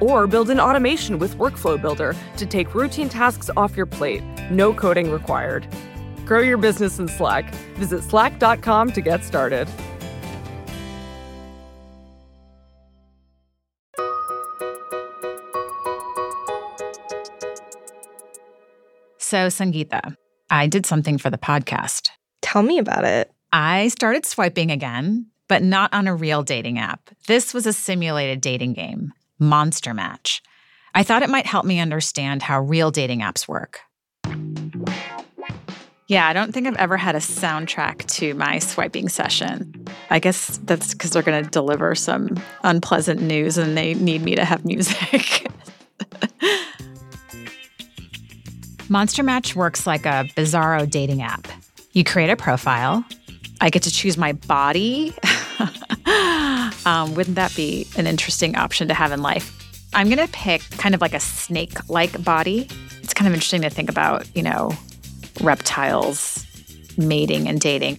Or build an automation with Workflow Builder to take routine tasks off your plate. No coding required. Grow your business in Slack. Visit slack.com to get started. So, Sangeeta, I did something for the podcast. Tell me about it. I started swiping again, but not on a real dating app. This was a simulated dating game, Monster Match. I thought it might help me understand how real dating apps work. Yeah, I don't think I've ever had a soundtrack to my swiping session. I guess that's because they're going to deliver some unpleasant news and they need me to have music. Monster Match works like a bizarro dating app. You create a profile. I get to choose my body. um, wouldn't that be an interesting option to have in life? I'm going to pick kind of like a snake like body. It's kind of interesting to think about, you know, reptiles mating and dating.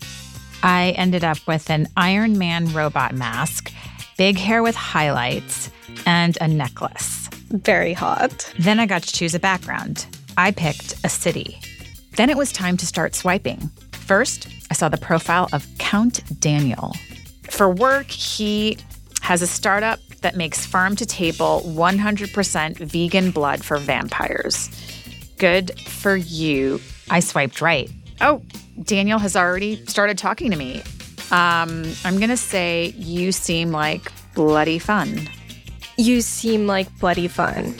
I ended up with an Iron Man robot mask, big hair with highlights, and a necklace. Very hot. Then I got to choose a background. I picked a city. Then it was time to start swiping. First, I saw the profile of Count Daniel. For work, he has a startup that makes farm to table 100% vegan blood for vampires. Good for you. I swiped right. Oh, Daniel has already started talking to me. Um, I'm going to say you seem like bloody fun. You seem like bloody fun.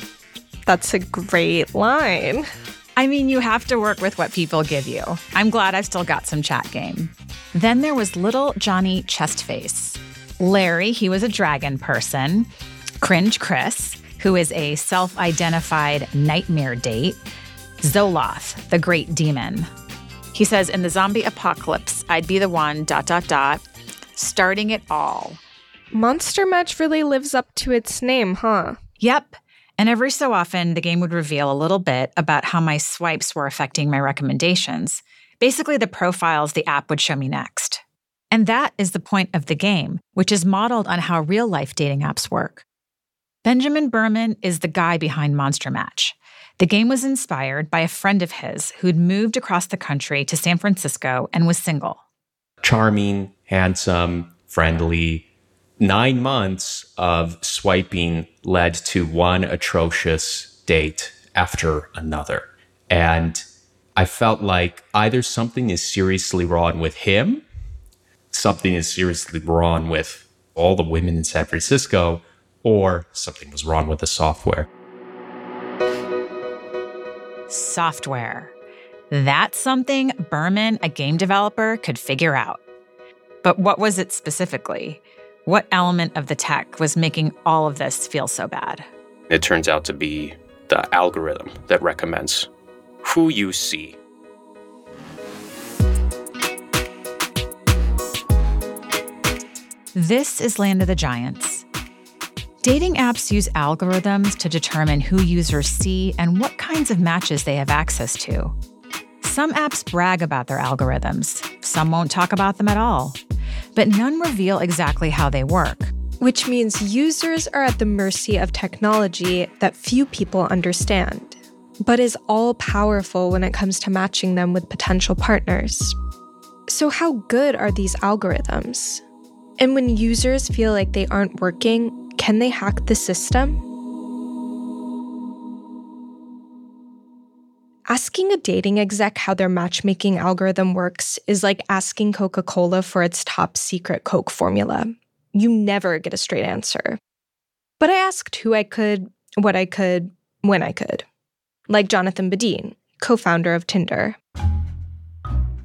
That's a great line. I mean, you have to work with what people give you. I'm glad I've still got some chat game. Then there was little Johnny Chestface. Larry, he was a dragon person. Cringe Chris, who is a self identified nightmare date. Zoloth, the great demon. He says, in the zombie apocalypse, I'd be the one, dot, dot, dot, starting it all. Monster Match really lives up to its name, huh? Yep. And every so often, the game would reveal a little bit about how my swipes were affecting my recommendations. Basically, the profiles the app would show me next. And that is the point of the game, which is modeled on how real life dating apps work. Benjamin Berman is the guy behind Monster Match. The game was inspired by a friend of his who'd moved across the country to San Francisco and was single. Charming, handsome, friendly. Nine months of swiping led to one atrocious date after another. And I felt like either something is seriously wrong with him, something is seriously wrong with all the women in San Francisco, or something was wrong with the software software. That's something Berman, a game developer, could figure out. But what was it specifically? What element of the tech was making all of this feel so bad? It turns out to be the algorithm that recommends who you see. This is Land of the Giants. Dating apps use algorithms to determine who users see and what kinds of matches they have access to. Some apps brag about their algorithms, some won't talk about them at all. But none reveal exactly how they work. Which means users are at the mercy of technology that few people understand, but is all powerful when it comes to matching them with potential partners. So, how good are these algorithms? And when users feel like they aren't working, can they hack the system? Asking a dating exec how their matchmaking algorithm works is like asking Coca Cola for its top secret Coke formula. You never get a straight answer. But I asked who I could, what I could, when I could. Like Jonathan Badeen, co founder of Tinder.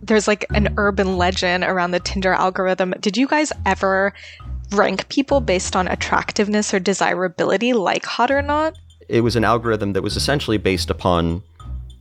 There's like an urban legend around the Tinder algorithm. Did you guys ever rank people based on attractiveness or desirability, like hot or not? It was an algorithm that was essentially based upon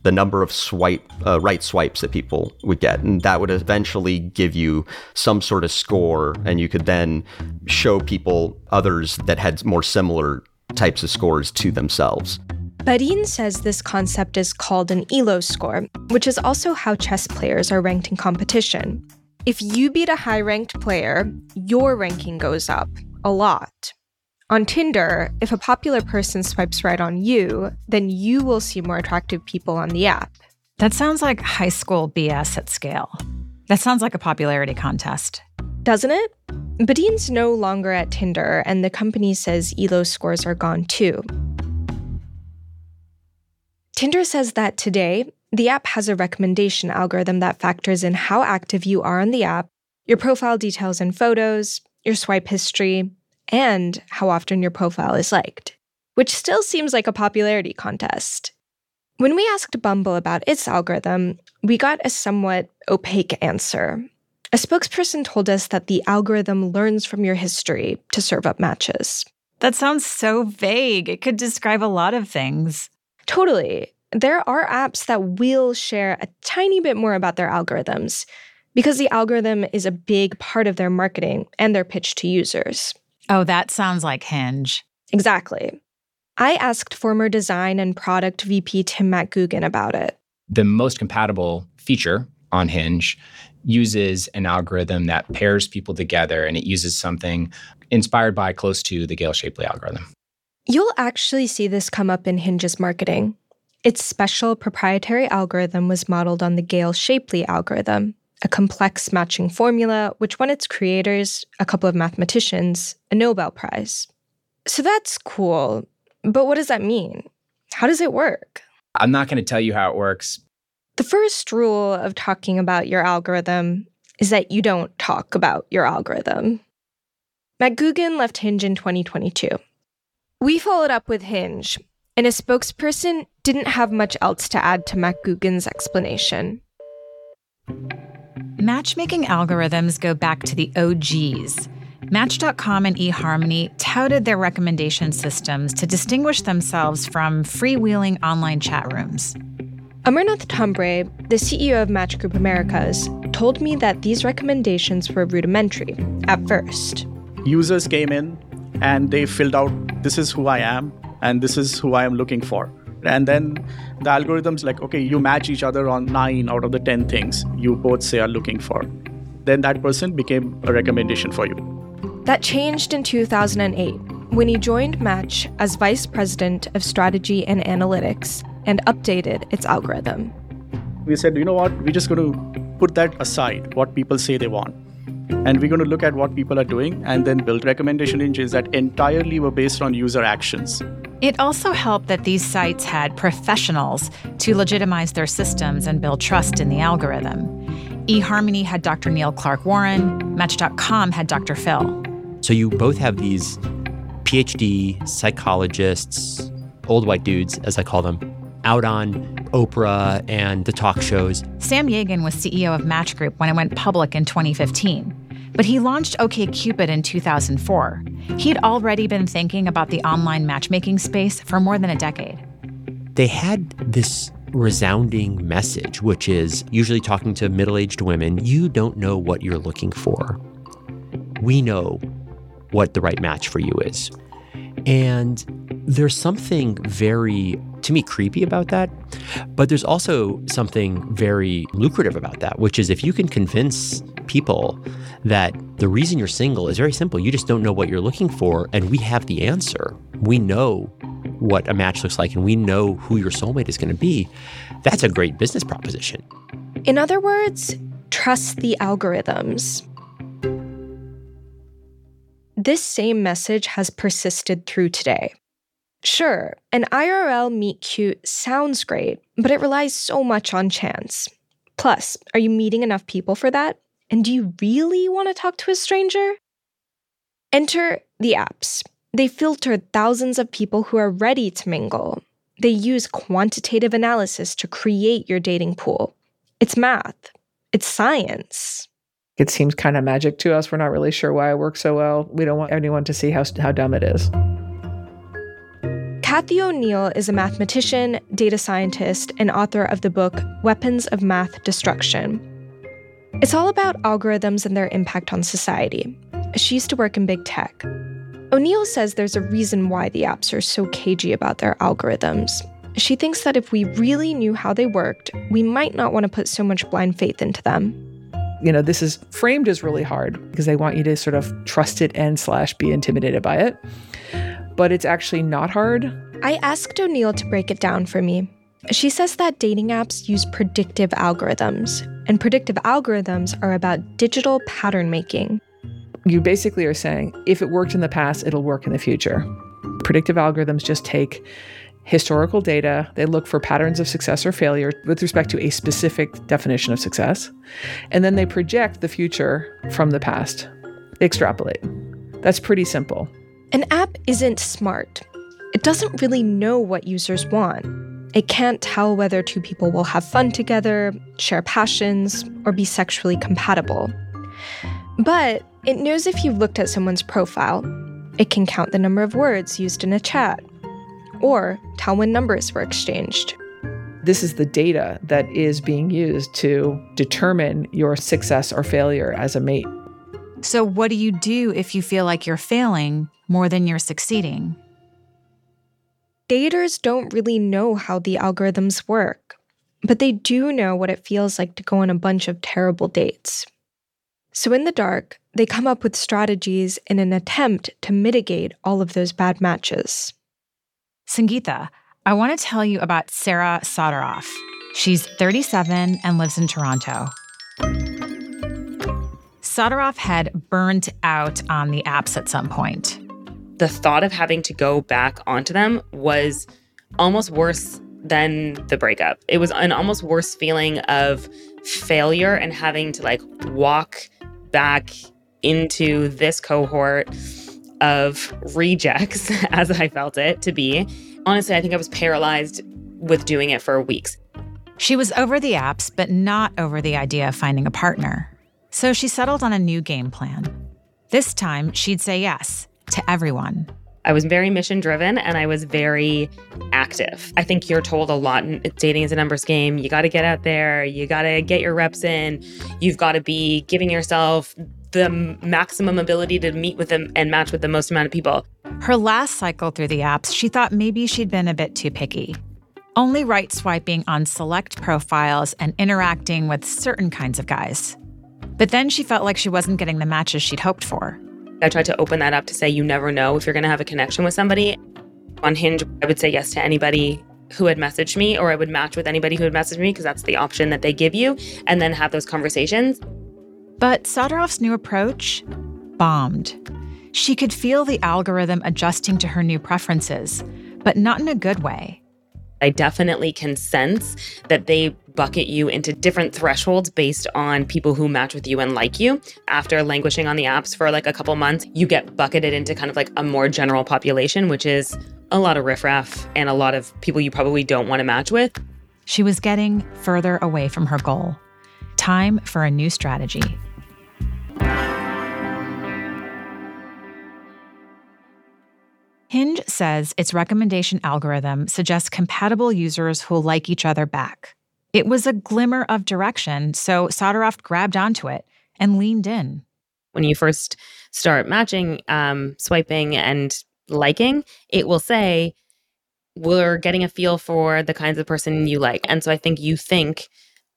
the number of swipe uh, right swipes that people would get and that would eventually give you some sort of score and you could then show people others that had more similar types of scores to themselves Badeen says this concept is called an elo score which is also how chess players are ranked in competition if you beat a high ranked player your ranking goes up a lot on Tinder, if a popular person swipes right on you, then you will see more attractive people on the app. That sounds like high school BS at scale. That sounds like a popularity contest. Doesn't it? Badeen's no longer at Tinder, and the company says ELO scores are gone too. Tinder says that today, the app has a recommendation algorithm that factors in how active you are on the app, your profile details and photos, your swipe history, and how often your profile is liked, which still seems like a popularity contest. When we asked Bumble about its algorithm, we got a somewhat opaque answer. A spokesperson told us that the algorithm learns from your history to serve up matches. That sounds so vague. It could describe a lot of things. Totally. There are apps that will share a tiny bit more about their algorithms because the algorithm is a big part of their marketing and their pitch to users. Oh, that sounds like Hinge. Exactly. I asked former design and product VP Tim MacGougan about it. The most compatible feature on Hinge uses an algorithm that pairs people together and it uses something inspired by close to the Gale Shapley algorithm. You'll actually see this come up in Hinge's marketing. Its special proprietary algorithm was modeled on the Gale Shapley algorithm, a complex matching formula which won its creators, a couple of mathematicians, a Nobel Prize. So that's cool. But what does that mean? How does it work? I'm not going to tell you how it works. The first rule of talking about your algorithm is that you don't talk about your algorithm. MacGougan left Hinge in 2022. We followed up with Hinge, and a spokesperson didn't have much else to add to MacGougan's explanation. Matchmaking algorithms go back to the OGs. Match.com and eHarmony touted their recommendation systems to distinguish themselves from freewheeling online chat rooms. Amarnath Thombre, the CEO of Match Group Americas, told me that these recommendations were rudimentary at first. Users came in and they filled out this is who I am and this is who I am looking for. And then the algorithm's like, okay, you match each other on nine out of the 10 things you both say are looking for. Then that person became a recommendation for you. That changed in 2008 when he joined Match as vice president of strategy and analytics and updated its algorithm. We said, you know what, we're just going to put that aside, what people say they want. And we're going to look at what people are doing and then build recommendation engines that entirely were based on user actions. It also helped that these sites had professionals to legitimize their systems and build trust in the algorithm. eHarmony had Dr. Neil Clark Warren, Match.com had Dr. Phil. So you both have these PhD psychologists, old white dudes, as I call them, out on Oprah and the talk shows. Sam Yagan was CEO of Match Group when it went public in 2015. But he launched OKCupid in 2004. He'd already been thinking about the online matchmaking space for more than a decade. They had this resounding message, which is usually talking to middle aged women you don't know what you're looking for. We know what the right match for you is. And there's something very, to me, creepy about that. But there's also something very lucrative about that, which is if you can convince people that the reason you're single is very simple. You just don't know what you're looking for, and we have the answer. We know what a match looks like, and we know who your soulmate is going to be. That's a great business proposition. In other words, trust the algorithms. This same message has persisted through today. Sure, an IRL meet cute sounds great, but it relies so much on chance. Plus, are you meeting enough people for that? And do you really want to talk to a stranger? Enter the apps. They filter thousands of people who are ready to mingle. They use quantitative analysis to create your dating pool. It's math, it's science. It seems kind of magic to us. We're not really sure why it works so well. We don't want anyone to see how, how dumb it is. Cathy O'Neil is a mathematician, data scientist, and author of the book Weapons of Math Destruction. It's all about algorithms and their impact on society. She used to work in big tech. O'Neil says there's a reason why the apps are so cagey about their algorithms. She thinks that if we really knew how they worked, we might not want to put so much blind faith into them. You know, this is framed as really hard because they want you to sort of trust it and slash be intimidated by it. But it's actually not hard. I asked O'Neil to break it down for me. She says that dating apps use predictive algorithms, and predictive algorithms are about digital pattern making. You basically are saying if it worked in the past, it'll work in the future. Predictive algorithms just take historical data, they look for patterns of success or failure with respect to a specific definition of success, and then they project the future from the past. They extrapolate. That's pretty simple. An app isn't smart. It doesn't really know what users want. It can't tell whether two people will have fun together, share passions, or be sexually compatible. But it knows if you've looked at someone's profile. It can count the number of words used in a chat, or tell when numbers were exchanged. This is the data that is being used to determine your success or failure as a mate. So, what do you do if you feel like you're failing more than you're succeeding? Daters don't really know how the algorithms work, but they do know what it feels like to go on a bunch of terrible dates. So, in the dark, they come up with strategies in an attempt to mitigate all of those bad matches. Sangeeta, I want to tell you about Sarah Soderoff. She's 37 and lives in Toronto. Soderoff had burned out on the apps at some point. The thought of having to go back onto them was almost worse than the breakup. It was an almost worse feeling of failure and having to like walk back into this cohort of rejects as I felt it to be. Honestly, I think I was paralyzed with doing it for weeks. She was over the apps, but not over the idea of finding a partner. So she settled on a new game plan. This time, she'd say yes to everyone. I was very mission driven and I was very active. I think you're told a lot dating is a numbers game. You got to get out there, you got to get your reps in, you've got to be giving yourself the maximum ability to meet with them and match with the most amount of people. Her last cycle through the apps, she thought maybe she'd been a bit too picky. Only right swiping on select profiles and interacting with certain kinds of guys. But then she felt like she wasn't getting the matches she'd hoped for. I tried to open that up to say you never know if you're going to have a connection with somebody. On Hinge, I would say yes to anybody who had messaged me, or I would match with anybody who had messaged me because that's the option that they give you, and then have those conversations. But Soderoff's new approach bombed. She could feel the algorithm adjusting to her new preferences, but not in a good way. I definitely can sense that they bucket you into different thresholds based on people who match with you and like you. After languishing on the apps for like a couple months, you get bucketed into kind of like a more general population, which is a lot of riffraff and a lot of people you probably don't want to match with. She was getting further away from her goal. Time for a new strategy. Hinge says its recommendation algorithm suggests compatible users who'll like each other back. It was a glimmer of direction, so Soderoff grabbed onto it and leaned in. When you first start matching, um, swiping, and liking, it will say, We're getting a feel for the kinds of person you like. And so I think you think,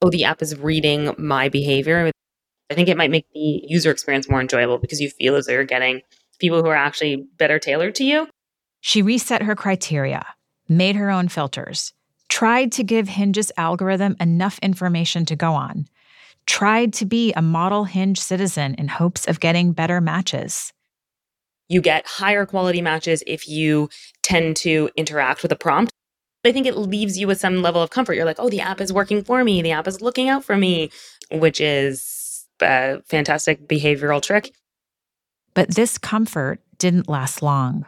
Oh, the app is reading my behavior. I think it might make the user experience more enjoyable because you feel as though you're getting people who are actually better tailored to you. She reset her criteria, made her own filters, tried to give Hinge's algorithm enough information to go on, tried to be a model Hinge citizen in hopes of getting better matches. you get higher quality matches if you tend to interact with a prompt. I think it leaves you with some level of comfort. You're like, oh, the app is working for me. The app is looking out for me, which is a fantastic behavioral trick. But this comfort didn't last long.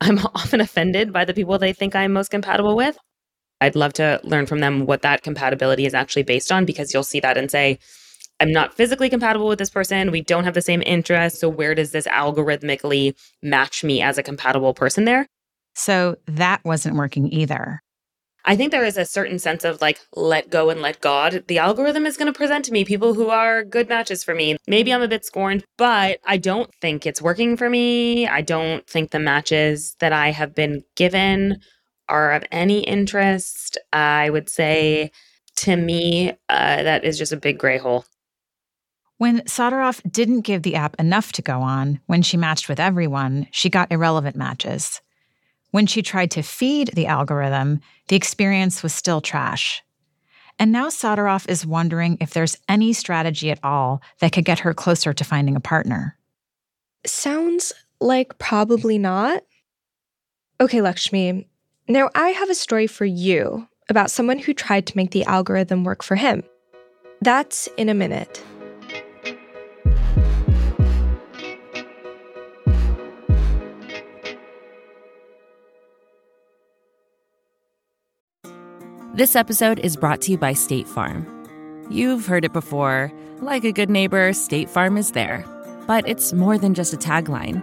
I'm often offended by the people they think I'm most compatible with. I'd love to learn from them what that compatibility is actually based on because you'll see that and say, I'm not physically compatible with this person. We don't have the same interests. So, where does this algorithmically match me as a compatible person there? So, that wasn't working either. I think there is a certain sense of like, let go and let God. The algorithm is going to present to me people who are good matches for me. Maybe I'm a bit scorned, but I don't think it's working for me. I don't think the matches that I have been given are of any interest. I would say to me, uh, that is just a big gray hole. When Soderoff didn't give the app enough to go on, when she matched with everyone, she got irrelevant matches. When she tried to feed the algorithm, the experience was still trash. And now Soderoff is wondering if there's any strategy at all that could get her closer to finding a partner. Sounds like probably not. Okay, Lakshmi. Now I have a story for you about someone who tried to make the algorithm work for him. That's in a minute. This episode is brought to you by State Farm. You've heard it before like a good neighbor, State Farm is there. But it's more than just a tagline,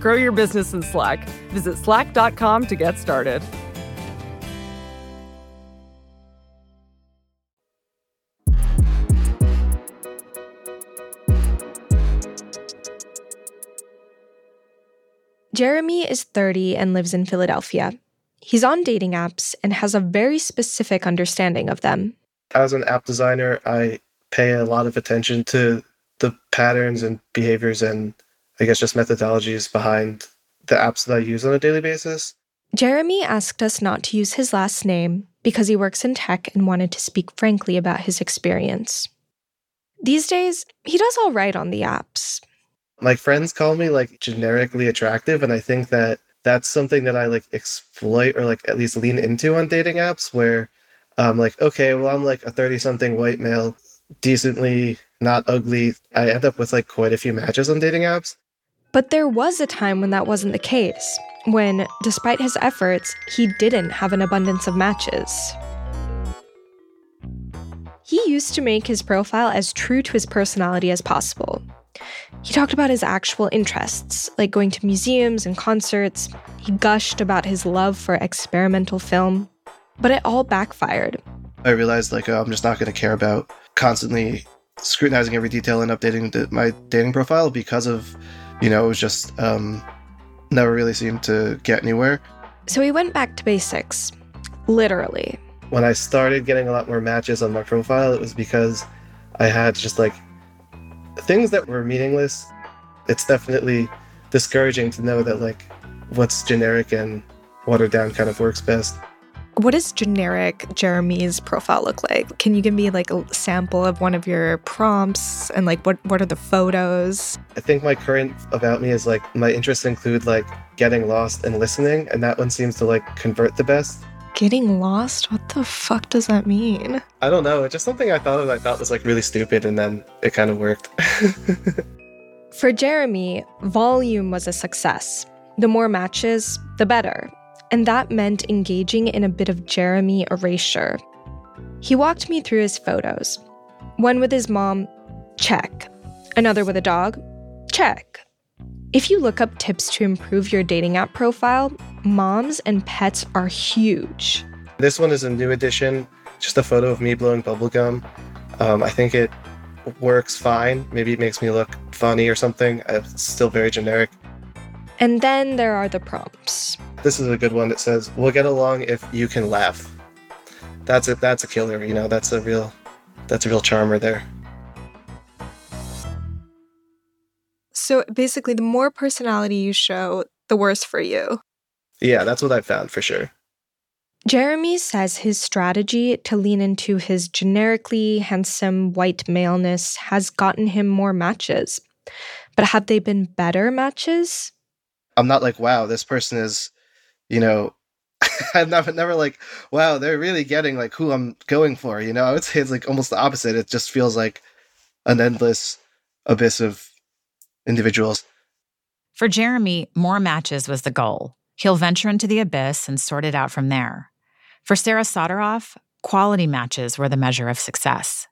Grow your business in Slack. Visit slack.com to get started. Jeremy is 30 and lives in Philadelphia. He's on dating apps and has a very specific understanding of them. As an app designer, I pay a lot of attention to the patterns and behaviors and I guess just methodologies behind the apps that I use on a daily basis. Jeremy asked us not to use his last name because he works in tech and wanted to speak frankly about his experience. These days, he does all right on the apps. My friends call me like generically attractive, and I think that that's something that I like exploit or like at least lean into on dating apps where I'm like, okay, well, I'm like a 30 something white male, decently not ugly. I end up with like quite a few matches on dating apps. But there was a time when that wasn't the case, when, despite his efforts, he didn't have an abundance of matches. He used to make his profile as true to his personality as possible. He talked about his actual interests, like going to museums and concerts. He gushed about his love for experimental film. But it all backfired. I realized, like, oh, I'm just not going to care about constantly scrutinizing every detail and updating the, my dating profile because of, you know, it was just um, never really seemed to get anywhere. So he went back to basics, literally. When I started getting a lot more matches on my profile, it was because I had just like things that were meaningless, it's definitely discouraging to know that like what's generic and watered down kind of works best. What does generic Jeremy's profile look like? Can you give me like a sample of one of your prompts and like what what are the photos? I think my current about me is like my interests include like getting lost and listening and that one seems to like convert the best. Getting lost? What the fuck does that mean? I don't know. It's just something I thought of I thought was like really stupid and then it kind of worked. For Jeremy, volume was a success. The more matches, the better. And that meant engaging in a bit of Jeremy erasure. He walked me through his photos. One with his mom, check. Another with a dog, check. If you look up tips to improve your dating app profile, moms and pets are huge. This one is a new addition, just a photo of me blowing bubblegum. Um, I think it works fine. Maybe it makes me look funny or something. It's still very generic. And then there are the prompts. This is a good one that says, "We'll get along if you can laugh." That's it. That's a killer. You know, that's a real, that's a real charmer there. So basically, the more personality you show, the worse for you. Yeah, that's what I found for sure. Jeremy says his strategy to lean into his generically handsome white maleness has gotten him more matches. But have they been better matches? I'm not like, wow, this person is, you know, I'm never, never like, wow, they're really getting like who I'm going for. You know, I would say it's like almost the opposite. It just feels like an endless abyss of individuals. For Jeremy, more matches was the goal. He'll venture into the abyss and sort it out from there. For Sarah Soderoff, quality matches were the measure of success.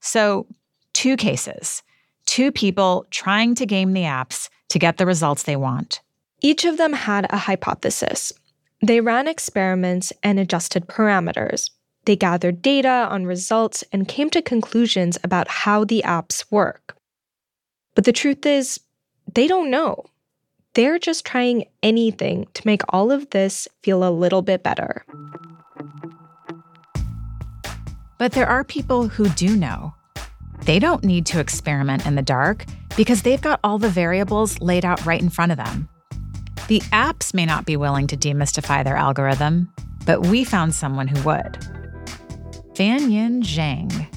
So, two cases two people trying to game the apps to get the results they want. Each of them had a hypothesis. They ran experiments and adjusted parameters. They gathered data on results and came to conclusions about how the apps work. But the truth is, they don't know. They're just trying anything to make all of this feel a little bit better. But there are people who do know. They don't need to experiment in the dark because they've got all the variables laid out right in front of them. The apps may not be willing to demystify their algorithm, but we found someone who would. Fanyin Zheng.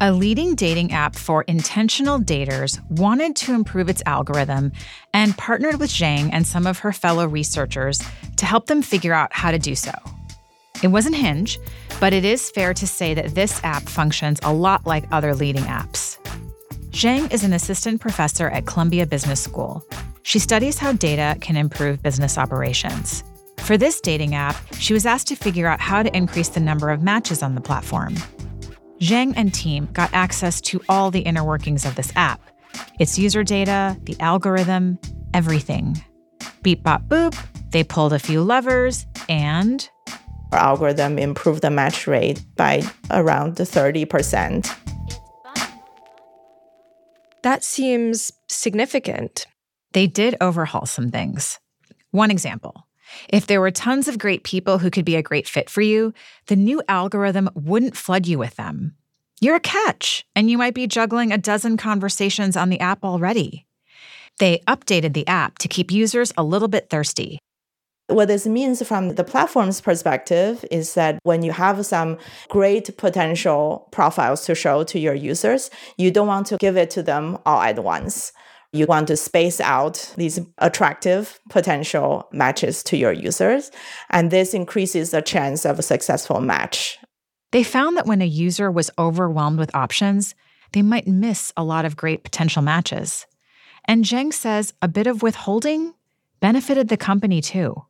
A leading dating app for intentional daters wanted to improve its algorithm and partnered with Zheng and some of her fellow researchers to help them figure out how to do so. It wasn't Hinge, but it is fair to say that this app functions a lot like other leading apps. Zheng is an assistant professor at Columbia Business School. She studies how data can improve business operations. For this dating app, she was asked to figure out how to increase the number of matches on the platform. Zheng and team got access to all the inner workings of this app its user data, the algorithm, everything. Beep bop boop, they pulled a few levers, and algorithm improved the match rate by around 30%. That seems significant. They did overhaul some things. One example if there were tons of great people who could be a great fit for you, the new algorithm wouldn't flood you with them. You're a catch, and you might be juggling a dozen conversations on the app already. They updated the app to keep users a little bit thirsty. What this means from the platform's perspective is that when you have some great potential profiles to show to your users, you don't want to give it to them all at once. You want to space out these attractive potential matches to your users, and this increases the chance of a successful match. They found that when a user was overwhelmed with options, they might miss a lot of great potential matches. And Zheng says a bit of withholding benefited the company too.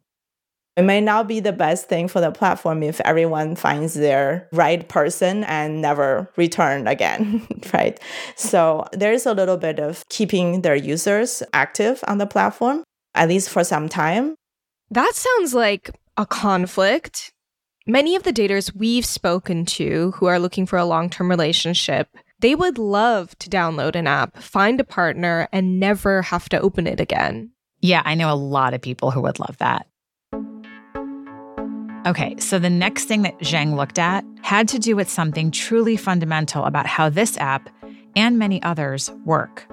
It may not be the best thing for the platform if everyone finds their right person and never return again, right? So there's a little bit of keeping their users active on the platform, at least for some time. That sounds like a conflict. Many of the daters we've spoken to who are looking for a long term relationship, they would love to download an app, find a partner, and never have to open it again. Yeah, I know a lot of people who would love that. Okay, so the next thing that Zheng looked at had to do with something truly fundamental about how this app and many others work.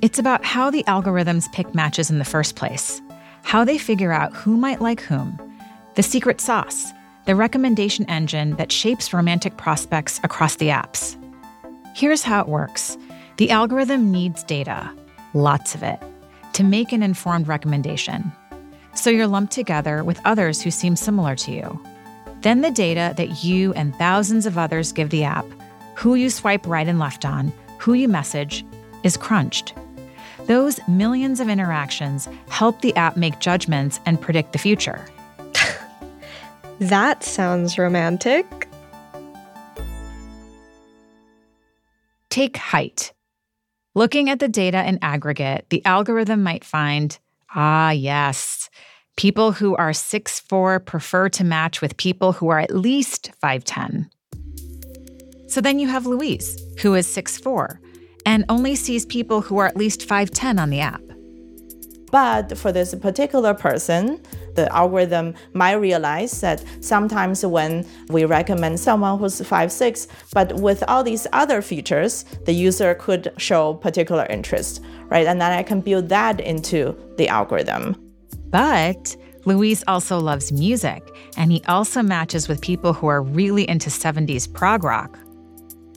It's about how the algorithms pick matches in the first place, how they figure out who might like whom, the secret sauce, the recommendation engine that shapes romantic prospects across the apps. Here's how it works the algorithm needs data, lots of it, to make an informed recommendation. So you're lumped together with others who seem similar to you. Then the data that you and thousands of others give the app, who you swipe right and left on, who you message, is crunched. Those millions of interactions help the app make judgments and predict the future. That sounds romantic. Take height. Looking at the data in aggregate, the algorithm might find ah, yes, people who are 6'4 prefer to match with people who are at least 5'10. So then you have Louise, who is 6'4 and only sees people who are at least 5'10 on the app. But for this particular person, the algorithm might realize that sometimes when we recommend someone who's 5'6, but with all these other features, the user could show particular interest, right? And then I can build that into the algorithm. But Louise also loves music, and he also matches with people who are really into 70s prog rock.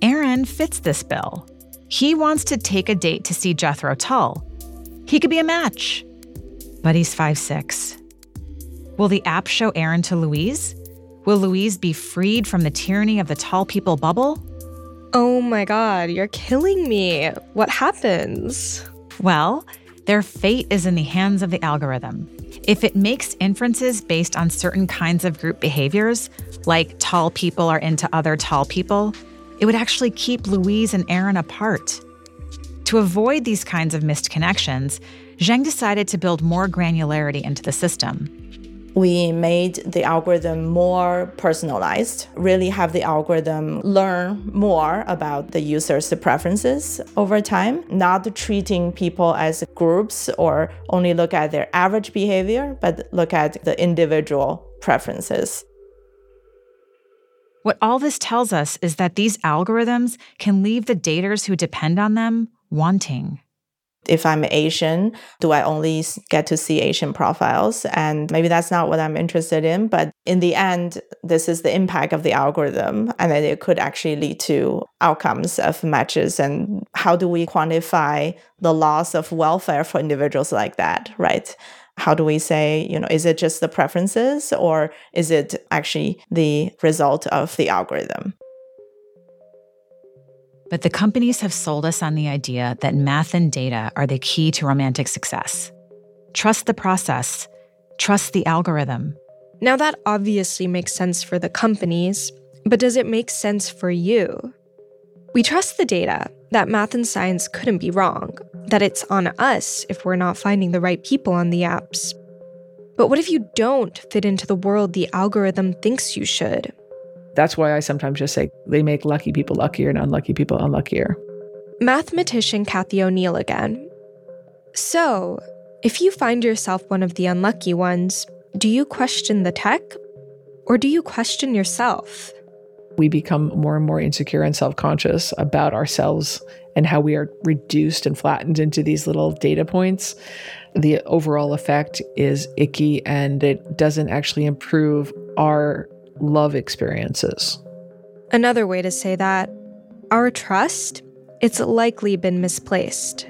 Aaron fits this bill. He wants to take a date to see Jethro Tull. He could be a match, but he's 5'6. Will the app show Aaron to Louise? Will Louise be freed from the tyranny of the tall people bubble? Oh my god, you're killing me. What happens? Well, their fate is in the hands of the algorithm. If it makes inferences based on certain kinds of group behaviors, like tall people are into other tall people, it would actually keep Louise and Aaron apart. To avoid these kinds of missed connections, Zheng decided to build more granularity into the system. We made the algorithm more personalized, really have the algorithm learn more about the user's preferences over time, not treating people as groups or only look at their average behavior, but look at the individual preferences. What all this tells us is that these algorithms can leave the daters who depend on them wanting. If I'm Asian, do I only get to see Asian profiles? And maybe that's not what I'm interested in. But in the end, this is the impact of the algorithm. And then it could actually lead to outcomes of matches. And how do we quantify the loss of welfare for individuals like that, right? how do we say, you know, is it just the preferences or is it actually the result of the algorithm? But the companies have sold us on the idea that math and data are the key to romantic success. Trust the process, trust the algorithm. Now, that obviously makes sense for the companies, but does it make sense for you? We trust the data, that math and science couldn't be wrong, that it's on us if we're not finding the right people on the apps. But what if you don't fit into the world the algorithm thinks you should? That's why I sometimes just say they make lucky people luckier and unlucky people unluckier. Mathematician Cathy O'Neil again. So, if you find yourself one of the unlucky ones, do you question the tech? Or do you question yourself? we become more and more insecure and self conscious about ourselves and how we are reduced and flattened into these little data points. The overall effect is icky and it doesn't actually improve our love experiences. Another way to say that, our trust, it's likely been misplaced.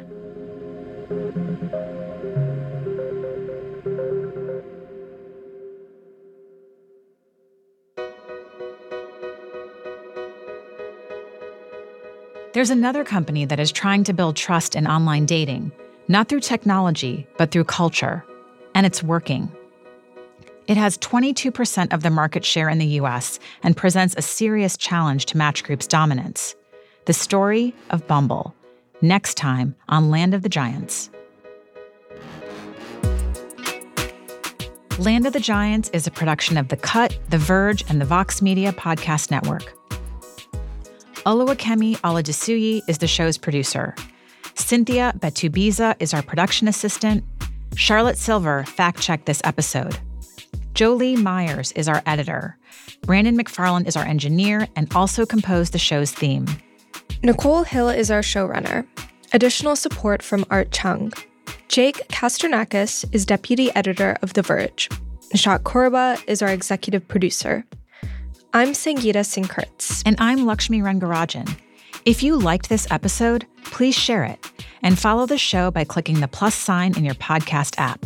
There's another company that is trying to build trust in online dating, not through technology, but through culture. And it's working. It has 22% of the market share in the US and presents a serious challenge to Match Group's dominance. The story of Bumble, next time on Land of the Giants. Land of the Giants is a production of The Cut, The Verge, and the Vox Media Podcast Network. Oluwakemi Aladesuyi is the show's producer. Cynthia Betubiza is our production assistant. Charlotte Silver fact checked this episode. Jolie Myers is our editor. Brandon McFarland is our engineer and also composed the show's theme. Nicole Hill is our showrunner. Additional support from Art Chung. Jake Kastrenakes is deputy editor of The Verge. Nishat Kurwa is our executive producer. I'm Sangeeta Singh And I'm Lakshmi Rengarajan. If you liked this episode, please share it and follow the show by clicking the plus sign in your podcast app.